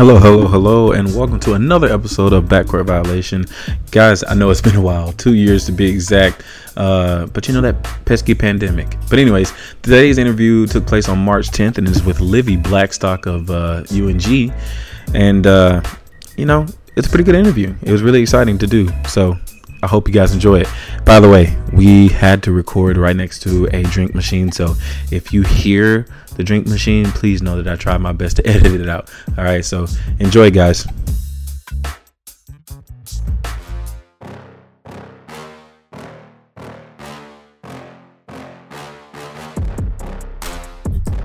Hello, hello, hello, and welcome to another episode of Backcourt Violation. Guys, I know it's been a while, two years to be exact, uh, but you know that pesky pandemic. But, anyways, today's interview took place on March 10th and is with Livy Blackstock of uh, UNG. And, uh, you know, it's a pretty good interview. It was really exciting to do. So, I hope you guys enjoy it. By the way, we had to record right next to a drink machine. So if you hear the drink machine, please know that I tried my best to edit it out. All right. So enjoy, guys.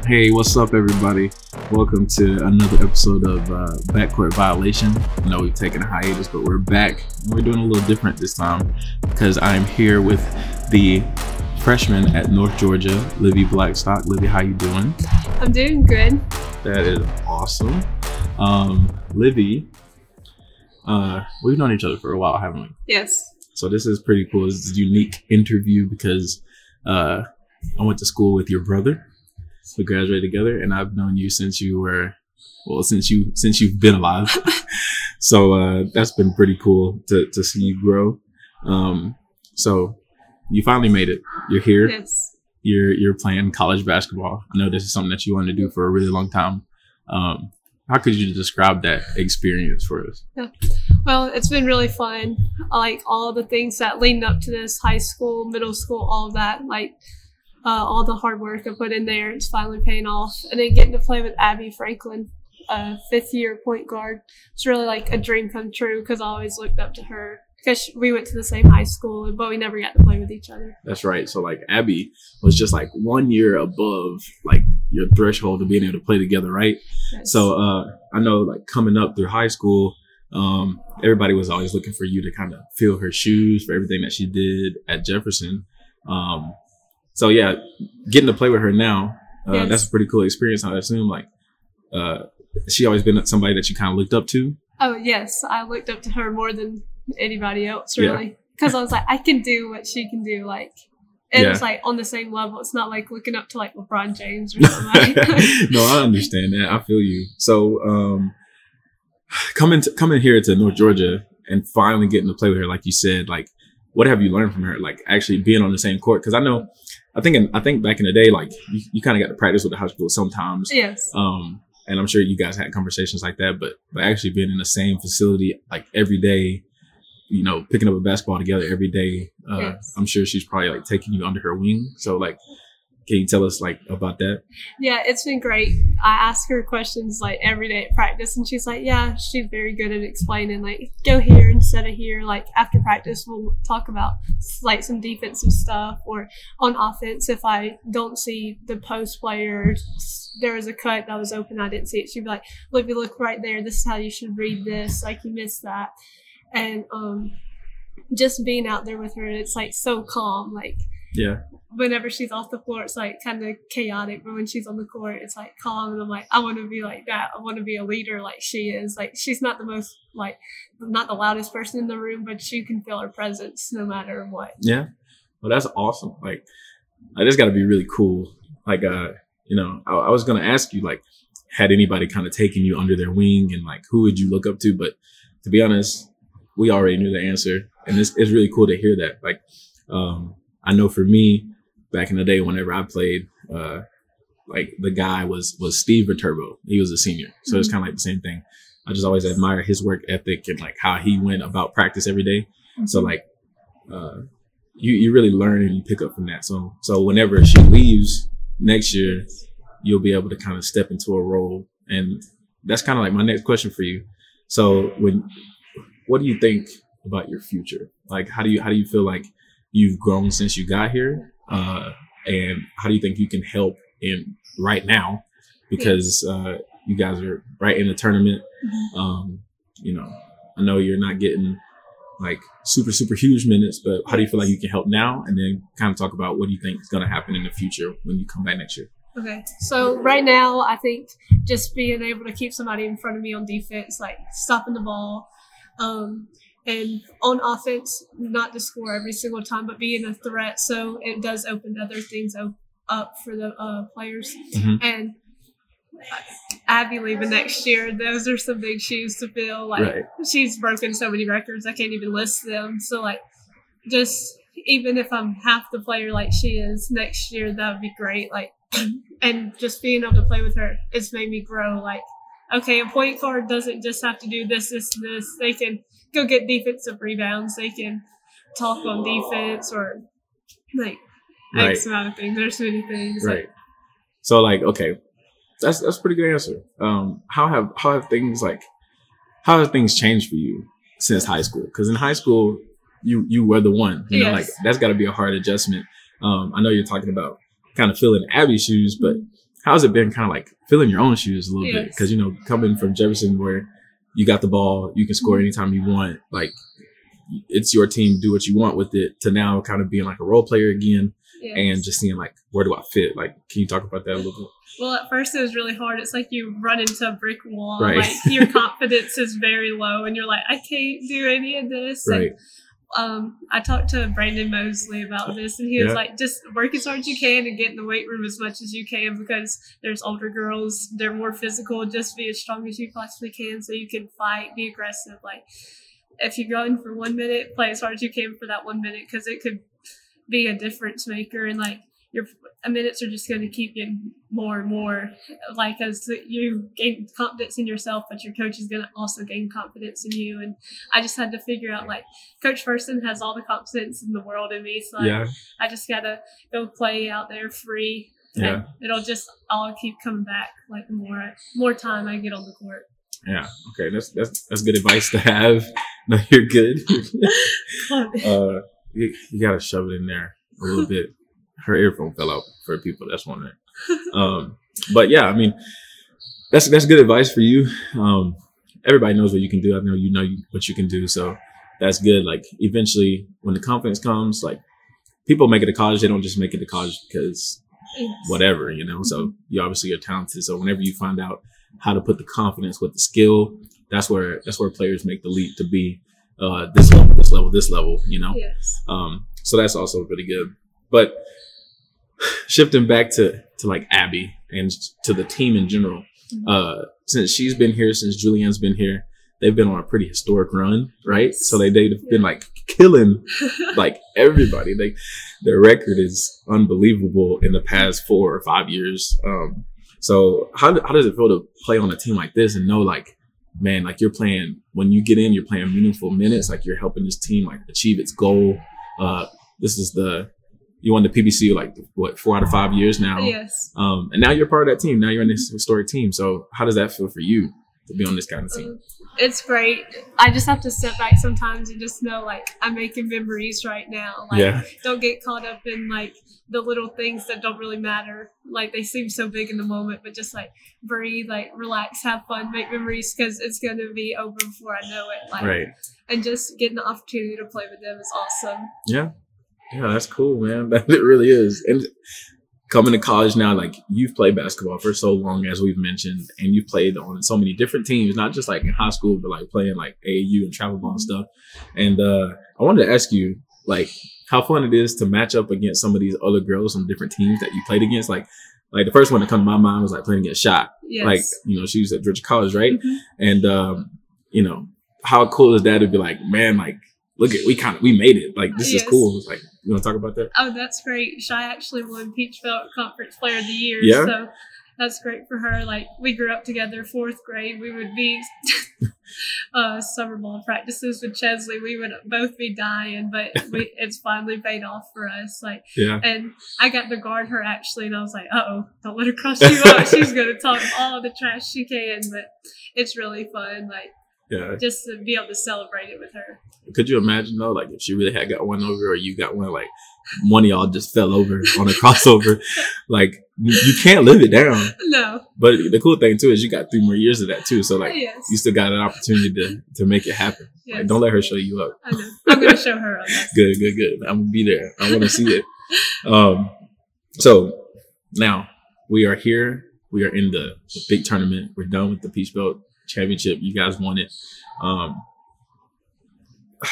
Hey, what's up, everybody? Welcome to another episode of uh, Backcourt Violation. I know we've taken a hiatus, but we're back. We're doing a little different this time because I'm here with the freshman at North Georgia, Livy Blackstock. Livy, how you doing? I'm doing good. That is awesome. Um, Livy, uh, we've known each other for a while, haven't we? Yes. So this is pretty cool. This is a unique interview because uh, I went to school with your brother we graduated together, and I've known you since you were, well, since you since you've been alive. so uh, that's been pretty cool to to see you grow. Um, so you finally made it. You're here. Yes. You're you're playing college basketball. I know this is something that you wanted to do for a really long time. Um, how could you describe that experience for us? Yeah. Well, it's been really fun. I like all the things that lead up to this, high school, middle school, all of that. Like uh, all the hard work I put in there. It's finally paying off. And then getting to play with Abby Franklin, a fifth year point guard, it's really like a dream come true because I always looked up to her because we went to the same high school, but we never got to play with each other. That's right. So like Abby was just like one year above like your threshold of being able to play together, right? So uh, I know like coming up through high school, um, everybody was always looking for you to kind of fill her shoes for everything that she did at Jefferson. Um, so yeah, getting to play with her now, uh, yes. that's a pretty cool experience. I assume like, uh, she always been somebody that you kind of looked up to. Oh yes, I looked up to her more than anybody else really, because yeah. I was like, I can do what she can do, like. And yeah. it's like on the same level. It's not like looking up to like LeBron James or something. no, I understand that. I feel you. So, um, coming to, coming here to North Georgia and finally getting to play with her, like you said, like what have you learned from her? Like actually being on the same court? Because I know I think in, I think back in the day, like you, you kind of got to practice with the high school sometimes. Yes. Um, and I'm sure you guys had conversations like that, but but actually being in the same facility like every day, you know, picking up a basketball together every day. Uh, yes. I'm sure she's probably like taking you under her wing. So like, can you tell us like about that? Yeah, it's been great. I ask her questions like every day at practice, and she's like, "Yeah, she's very good at explaining. Like, go here instead of here. Like after practice, we'll talk about like some defensive stuff, or on offense, if I don't see the post player, there was a cut that was open, I didn't see it. She'd be like, "Look, you look right there. This is how you should read this. Like you missed that." And um, just being out there with her, it's like so calm. Like yeah whenever she's off the floor, it's like kind of chaotic. But when she's on the court, it's like calm. And I'm like, I want to be like that. I want to be a leader like she is. Like she's not the most like not the loudest person in the room, but you can feel her presence no matter what. Yeah, well, that's awesome. Like, I just got to be really cool. Like, uh, you know, I, I was gonna ask you like, had anybody kind of taken you under their wing, and like, who would you look up to? But to be honest, we already knew the answer, and it's it's really cool to hear that. Like, um, I know for me, back in the day whenever I played, uh, like the guy was was Steve Viterbo. He was a senior, so mm-hmm. it's kind of like the same thing. I just always admire his work ethic and like how he went about practice every day. Mm-hmm. So like, uh, you you really learn and you pick up from that. So so whenever she leaves next year, you'll be able to kind of step into a role, and that's kind of like my next question for you. So when, what do you think about your future? Like, how do you how do you feel like you've grown since you got here? Uh, and how do you think you can help in right now? Because uh, you guys are right in the tournament. Mm-hmm. Um, you know, I know you're not getting like super super huge minutes, but how do you feel like you can help now? And then kind of talk about what do you think is going to happen in the future when you come back next year. Okay, so right now I think just being able to keep somebody in front of me on defense, like stopping the ball, um, and on offense, not to score every single time, but being a threat. So it does open other things up for the uh, players. Mm-hmm. And Abby leaving next year. Those are some big shoes to fill. Like Right. she's broken so many records, I can't even list them. So like, just even if I'm half the player like she is next year, that would be great. Like, and just being able to play with her, it's made me grow. Like, okay, a point guard doesn't just have to do this, this, this. They can go get defensive rebounds. They can talk on defense or like Right. X amount of things. There's so many things. Like, Right. So like, okay, that's that's a pretty good answer. Um, how have how have things like how have things changed for you since high school? Because in high school, you you were the one. You know, like that's got to be a hard adjustment. Um, I know you're talking about kind of filling Abby's shoes, but how's it been kind of like filling your own shoes a little bit? Yes. Because you know, coming from Jefferson, where you got the ball, you can score mm-hmm. anytime you want. Like it's your team, do what you want with it. To now, kind of being like a role player again yes. and just seeing like where do I fit? Like, can you talk about that a little bit? Well, at first it was really hard. It's like you run into a brick wall. Right. Like your confidence is very low, and you're like, I can't do any of this. And, Right. Um, I talked to Brandon Mosley about this, and he was Yeah. like, just work as hard as you can and get in the weight room as much as you can because there's older girls, they're more physical. Just be as strong as you possibly can so you can fight, be aggressive. Like, if you go in for one minute, play as hard as you can for that one minute because it could be a difference maker. And like, your minutes are just going to keep getting more and more. Like, as you gain confidence in yourself, but your coach is going to also gain confidence in you. And I just had to figure out like, Coach Person has all the confidence in the world in me. So Yeah. I just gotta go play out there free. Yeah. And it'll just all keep coming back like the more more time I get on the court. Yeah. Okay. That's that's that's good advice to have. No, you're good. uh, you, you gotta shove it in there a little bit. Her earphone fell out for people that's wondering. Um, but yeah, I mean, that's that's good advice for you. Um, everybody knows what you can do. I know you know what you can do, so that's good. Like eventually, when the confidence comes, like people make it to college, they don't just make it to college because whatever, you know. So you obviously are talented. So whenever you find out how to put the confidence with the skill, that's where that's where players make the leap to be uh, this level, this level, this level. You know. Yes. Um, so that's also really good. But shifting back to to like Abby and to the team in general, uh, since she's been here, since Julianne's been here, they've been on a pretty historic run, right? So they they've been like killing like everybody. They their record is unbelievable in the past four or five years. Um, so how how does it feel to play on a team like this and know like man like you're playing when you get in you're playing meaningful minutes like you're helping this team like achieve its goal. Uh, this is the you won the PBC like what four out of five years now. yes. Um, and now you're part of that team. Now you're in this historic team. So how does that feel for you to be on this kind of team? Um, It's great. I just have to step back sometimes and just know like I'm making memories right now. Like Yeah. don't get caught up in like the little things that don't really matter. Like they seem so big in the moment, but just like breathe, like relax, have fun, make memories because it's gonna be over before I know it. Like Right. and just getting the opportunity to play with them is awesome. Yeah. Yeah, that's cool, man. That it really is. And coming to college now, like you've played basketball for so long, as we've mentioned, and you've played on so many different teams, not just like in high school, but like playing like AAU and travel ball and stuff. And uh I wanted to ask you, like, how fun it is to match up against some of these other girls on different teams that you played against. Like, like the first one that come to my mind was like playing against Shot. Yes. Like, you know, she was at Georgia College, right? Mhm. And um, you know, how cool is that to be like, man, like, look at we kind of we made it. Like, this is cool. It's like, you want to talk about that? Oh, that's great. Shy actually won Peach Belt Conference Player of the Year. Yeah. So that's great for her. Like we grew up together, fourth grade. We would be uh, summer ball practices with Chesley. We would both be dying, but we, it's finally paid off for us. Like, Yeah. and I got to guard her actually, and I was like, "Uh oh, don't let her cross you up. She's gonna talk all the trash she can." But it's really fun, like Yeah. just to be able to celebrate it with her. Could you imagine though, like if she really had got one over or you got one, like one of y'all just fell over on a crossover, like you, can't live it down. No, But the cool thing too is you got three more years of that too. So like yes, you still got an opportunity to to make it happen. yes. Like don't let her show you up. I know. I'm gonna show her that. Good, good, good. I'm gonna be there. I want to see it. Um, so now we are here. We are in the, the big tournament. We're done with the Peach Belt Championship. You guys won it. Um,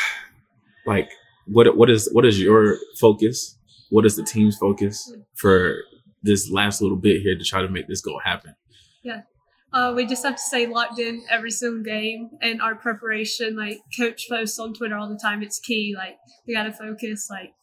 like what what is what is your focus? What is the team's focus for this last little bit here to try to make this goal happen? Yeah. Uh, we just have to stay locked in every single game and our preparation. Like coach posts on Twitter all the time. It's key. Like we got to focus. Like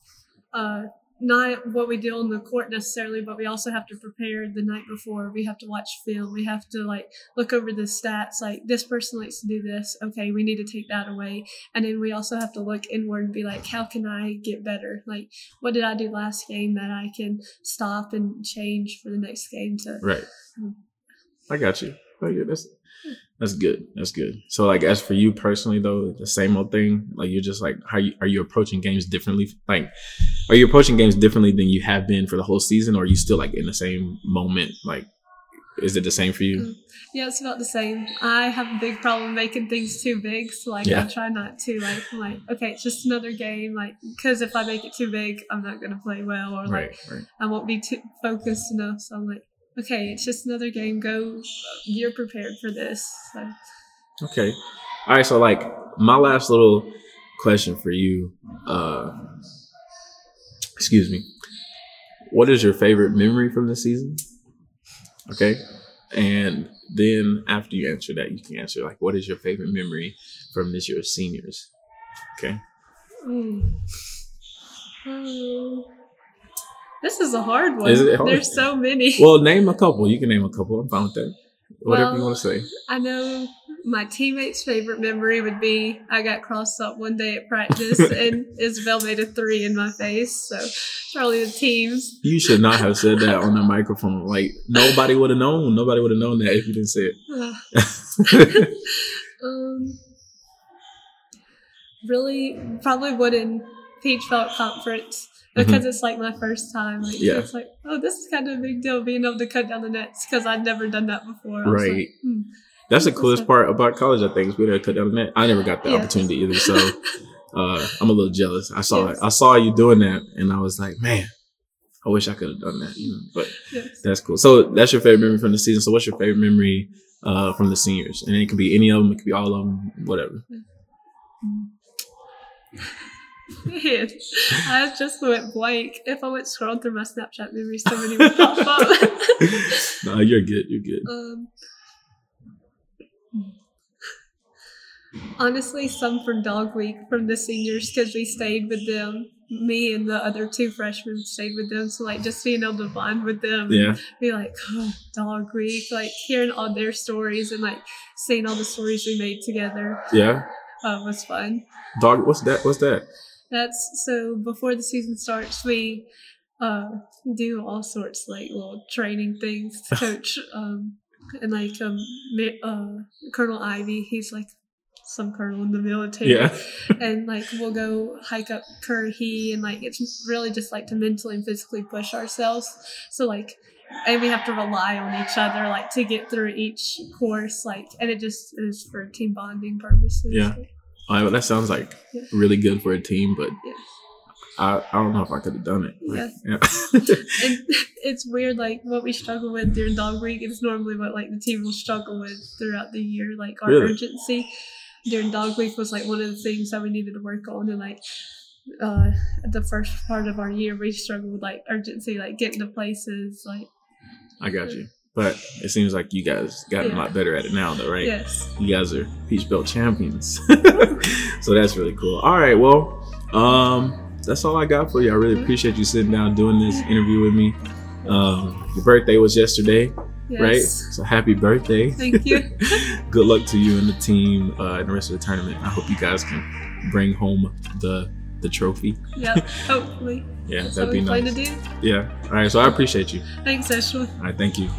uh, not what we do on the court necessarily, but we also have to prepare the night before. We have to watch film. We have to like look over the stats. Like this person likes to do this. Okay, we need to take that away. And then we also have to look inward and be like, how can I get better? Like what did I do last game that I can stop and change for the next game to Right. Mm. I got you. Oh, yeah, that's that's good. That's good. So like as for you personally though, the same old thing. Like you're just like how you are you approaching games differently? Like are you approaching games differently than you have been for the whole season, or are you still like in the same moment? Like is it the same for you? Mm. Yeah, it's about the same. I have a big problem making things too big, so like Yeah. I try not to. Like, I'm like, okay, it's just another game. Like, because if I make it too big, I'm not gonna play well, or like Right, right. I won't be too focused enough. So I'm like, okay, it's just another game. Go, you're prepared for this. So Okay. All right. So, like, my last little question for you. Uh, excuse me. What is your favorite memory from the season? Okay. And then after you answer that, you can answer like, what is your favorite memory from this year's seniors? Okay. Mm. Um, this is a hard one. Is it hard? There's so many. Well, name a couple. You can name a couple. I'm fine with that. Whatever you want to say. I know my teammate's favorite memory would be I got crossed up one day at practice and Isabel made a three in my face. So probably the teams. You should not have said that on the microphone. Like nobody would have known. Nobody would have known that if you didn't say it. um, really, probably wouldn't Peach Belt Conference because it's like my first time. Like, Mm-hmm. Yeah. It's like, oh, this is kind of a big deal being able to cut down the nets because I'd never done that before. I was like, Right. hmm. That's the coolest part about college, I think, is we didn't cut down the net. I never got the Yeah. opportunity either, so uh, I'm a little jealous. I saw Yes. I saw you doing that, and I was like, man, I wish I could have done that. You know, but Yes. that's cool. So that's your favorite memory from the season. So what's your favorite memory uh, from the seniors? And it can be any of them. It could be all of them. Whatever. I just went blank. If I went scrolling through my Snapchat memories, so many would pop up. no, you're good. You're good. um, honestly, some from Dog Week from the seniors because we stayed with them. Me and the other two freshmen stayed with them, so like just being able to bond with them, Yeah. be like, oh, Dog Week, like hearing all their stories and like seeing all the stories we made together Yeah. uh, was fun. Dog. What's that? What's that? That's so before the season starts, we uh do all sorts like little training things to coach um and like um uh Colonel Ivy, he's like some colonel in the military. Yeah. and like we'll go hike up Currahee and like it's really just like to mentally and physically push ourselves. So like and we have to rely on each other like to get through each course like and it just is for team bonding purposes. Yeah. Well, that sounds like Yeah. really good for a team, but Yeah. I, I don't know if I could have done it. Yeah. yeah. and it's weird like what we struggle with during dog week is normally what like the team will struggle with throughout the year like our Really? urgency during dog week was like one of the things that we needed to work on and like uh the first part of our year we struggled with like urgency like getting to places like I got you. But it seems like you guys gotten a lot better at it now, though, right? yes You guys are Peach Belt champions. so that's really cool. All right, well, um, that's all I got for you. I really appreciate you sitting down doing this interview with me. Um, your birthday was yesterday, yes right? So happy birthday. thank you Good luck to you and the team uh, and the rest of the tournament. I hope you guys can bring home the the trophy. yep hopefully Yeah, that's that'd be nice. to do Yeah. All right. So I appreciate you. thanks Ashley All right. Thank you.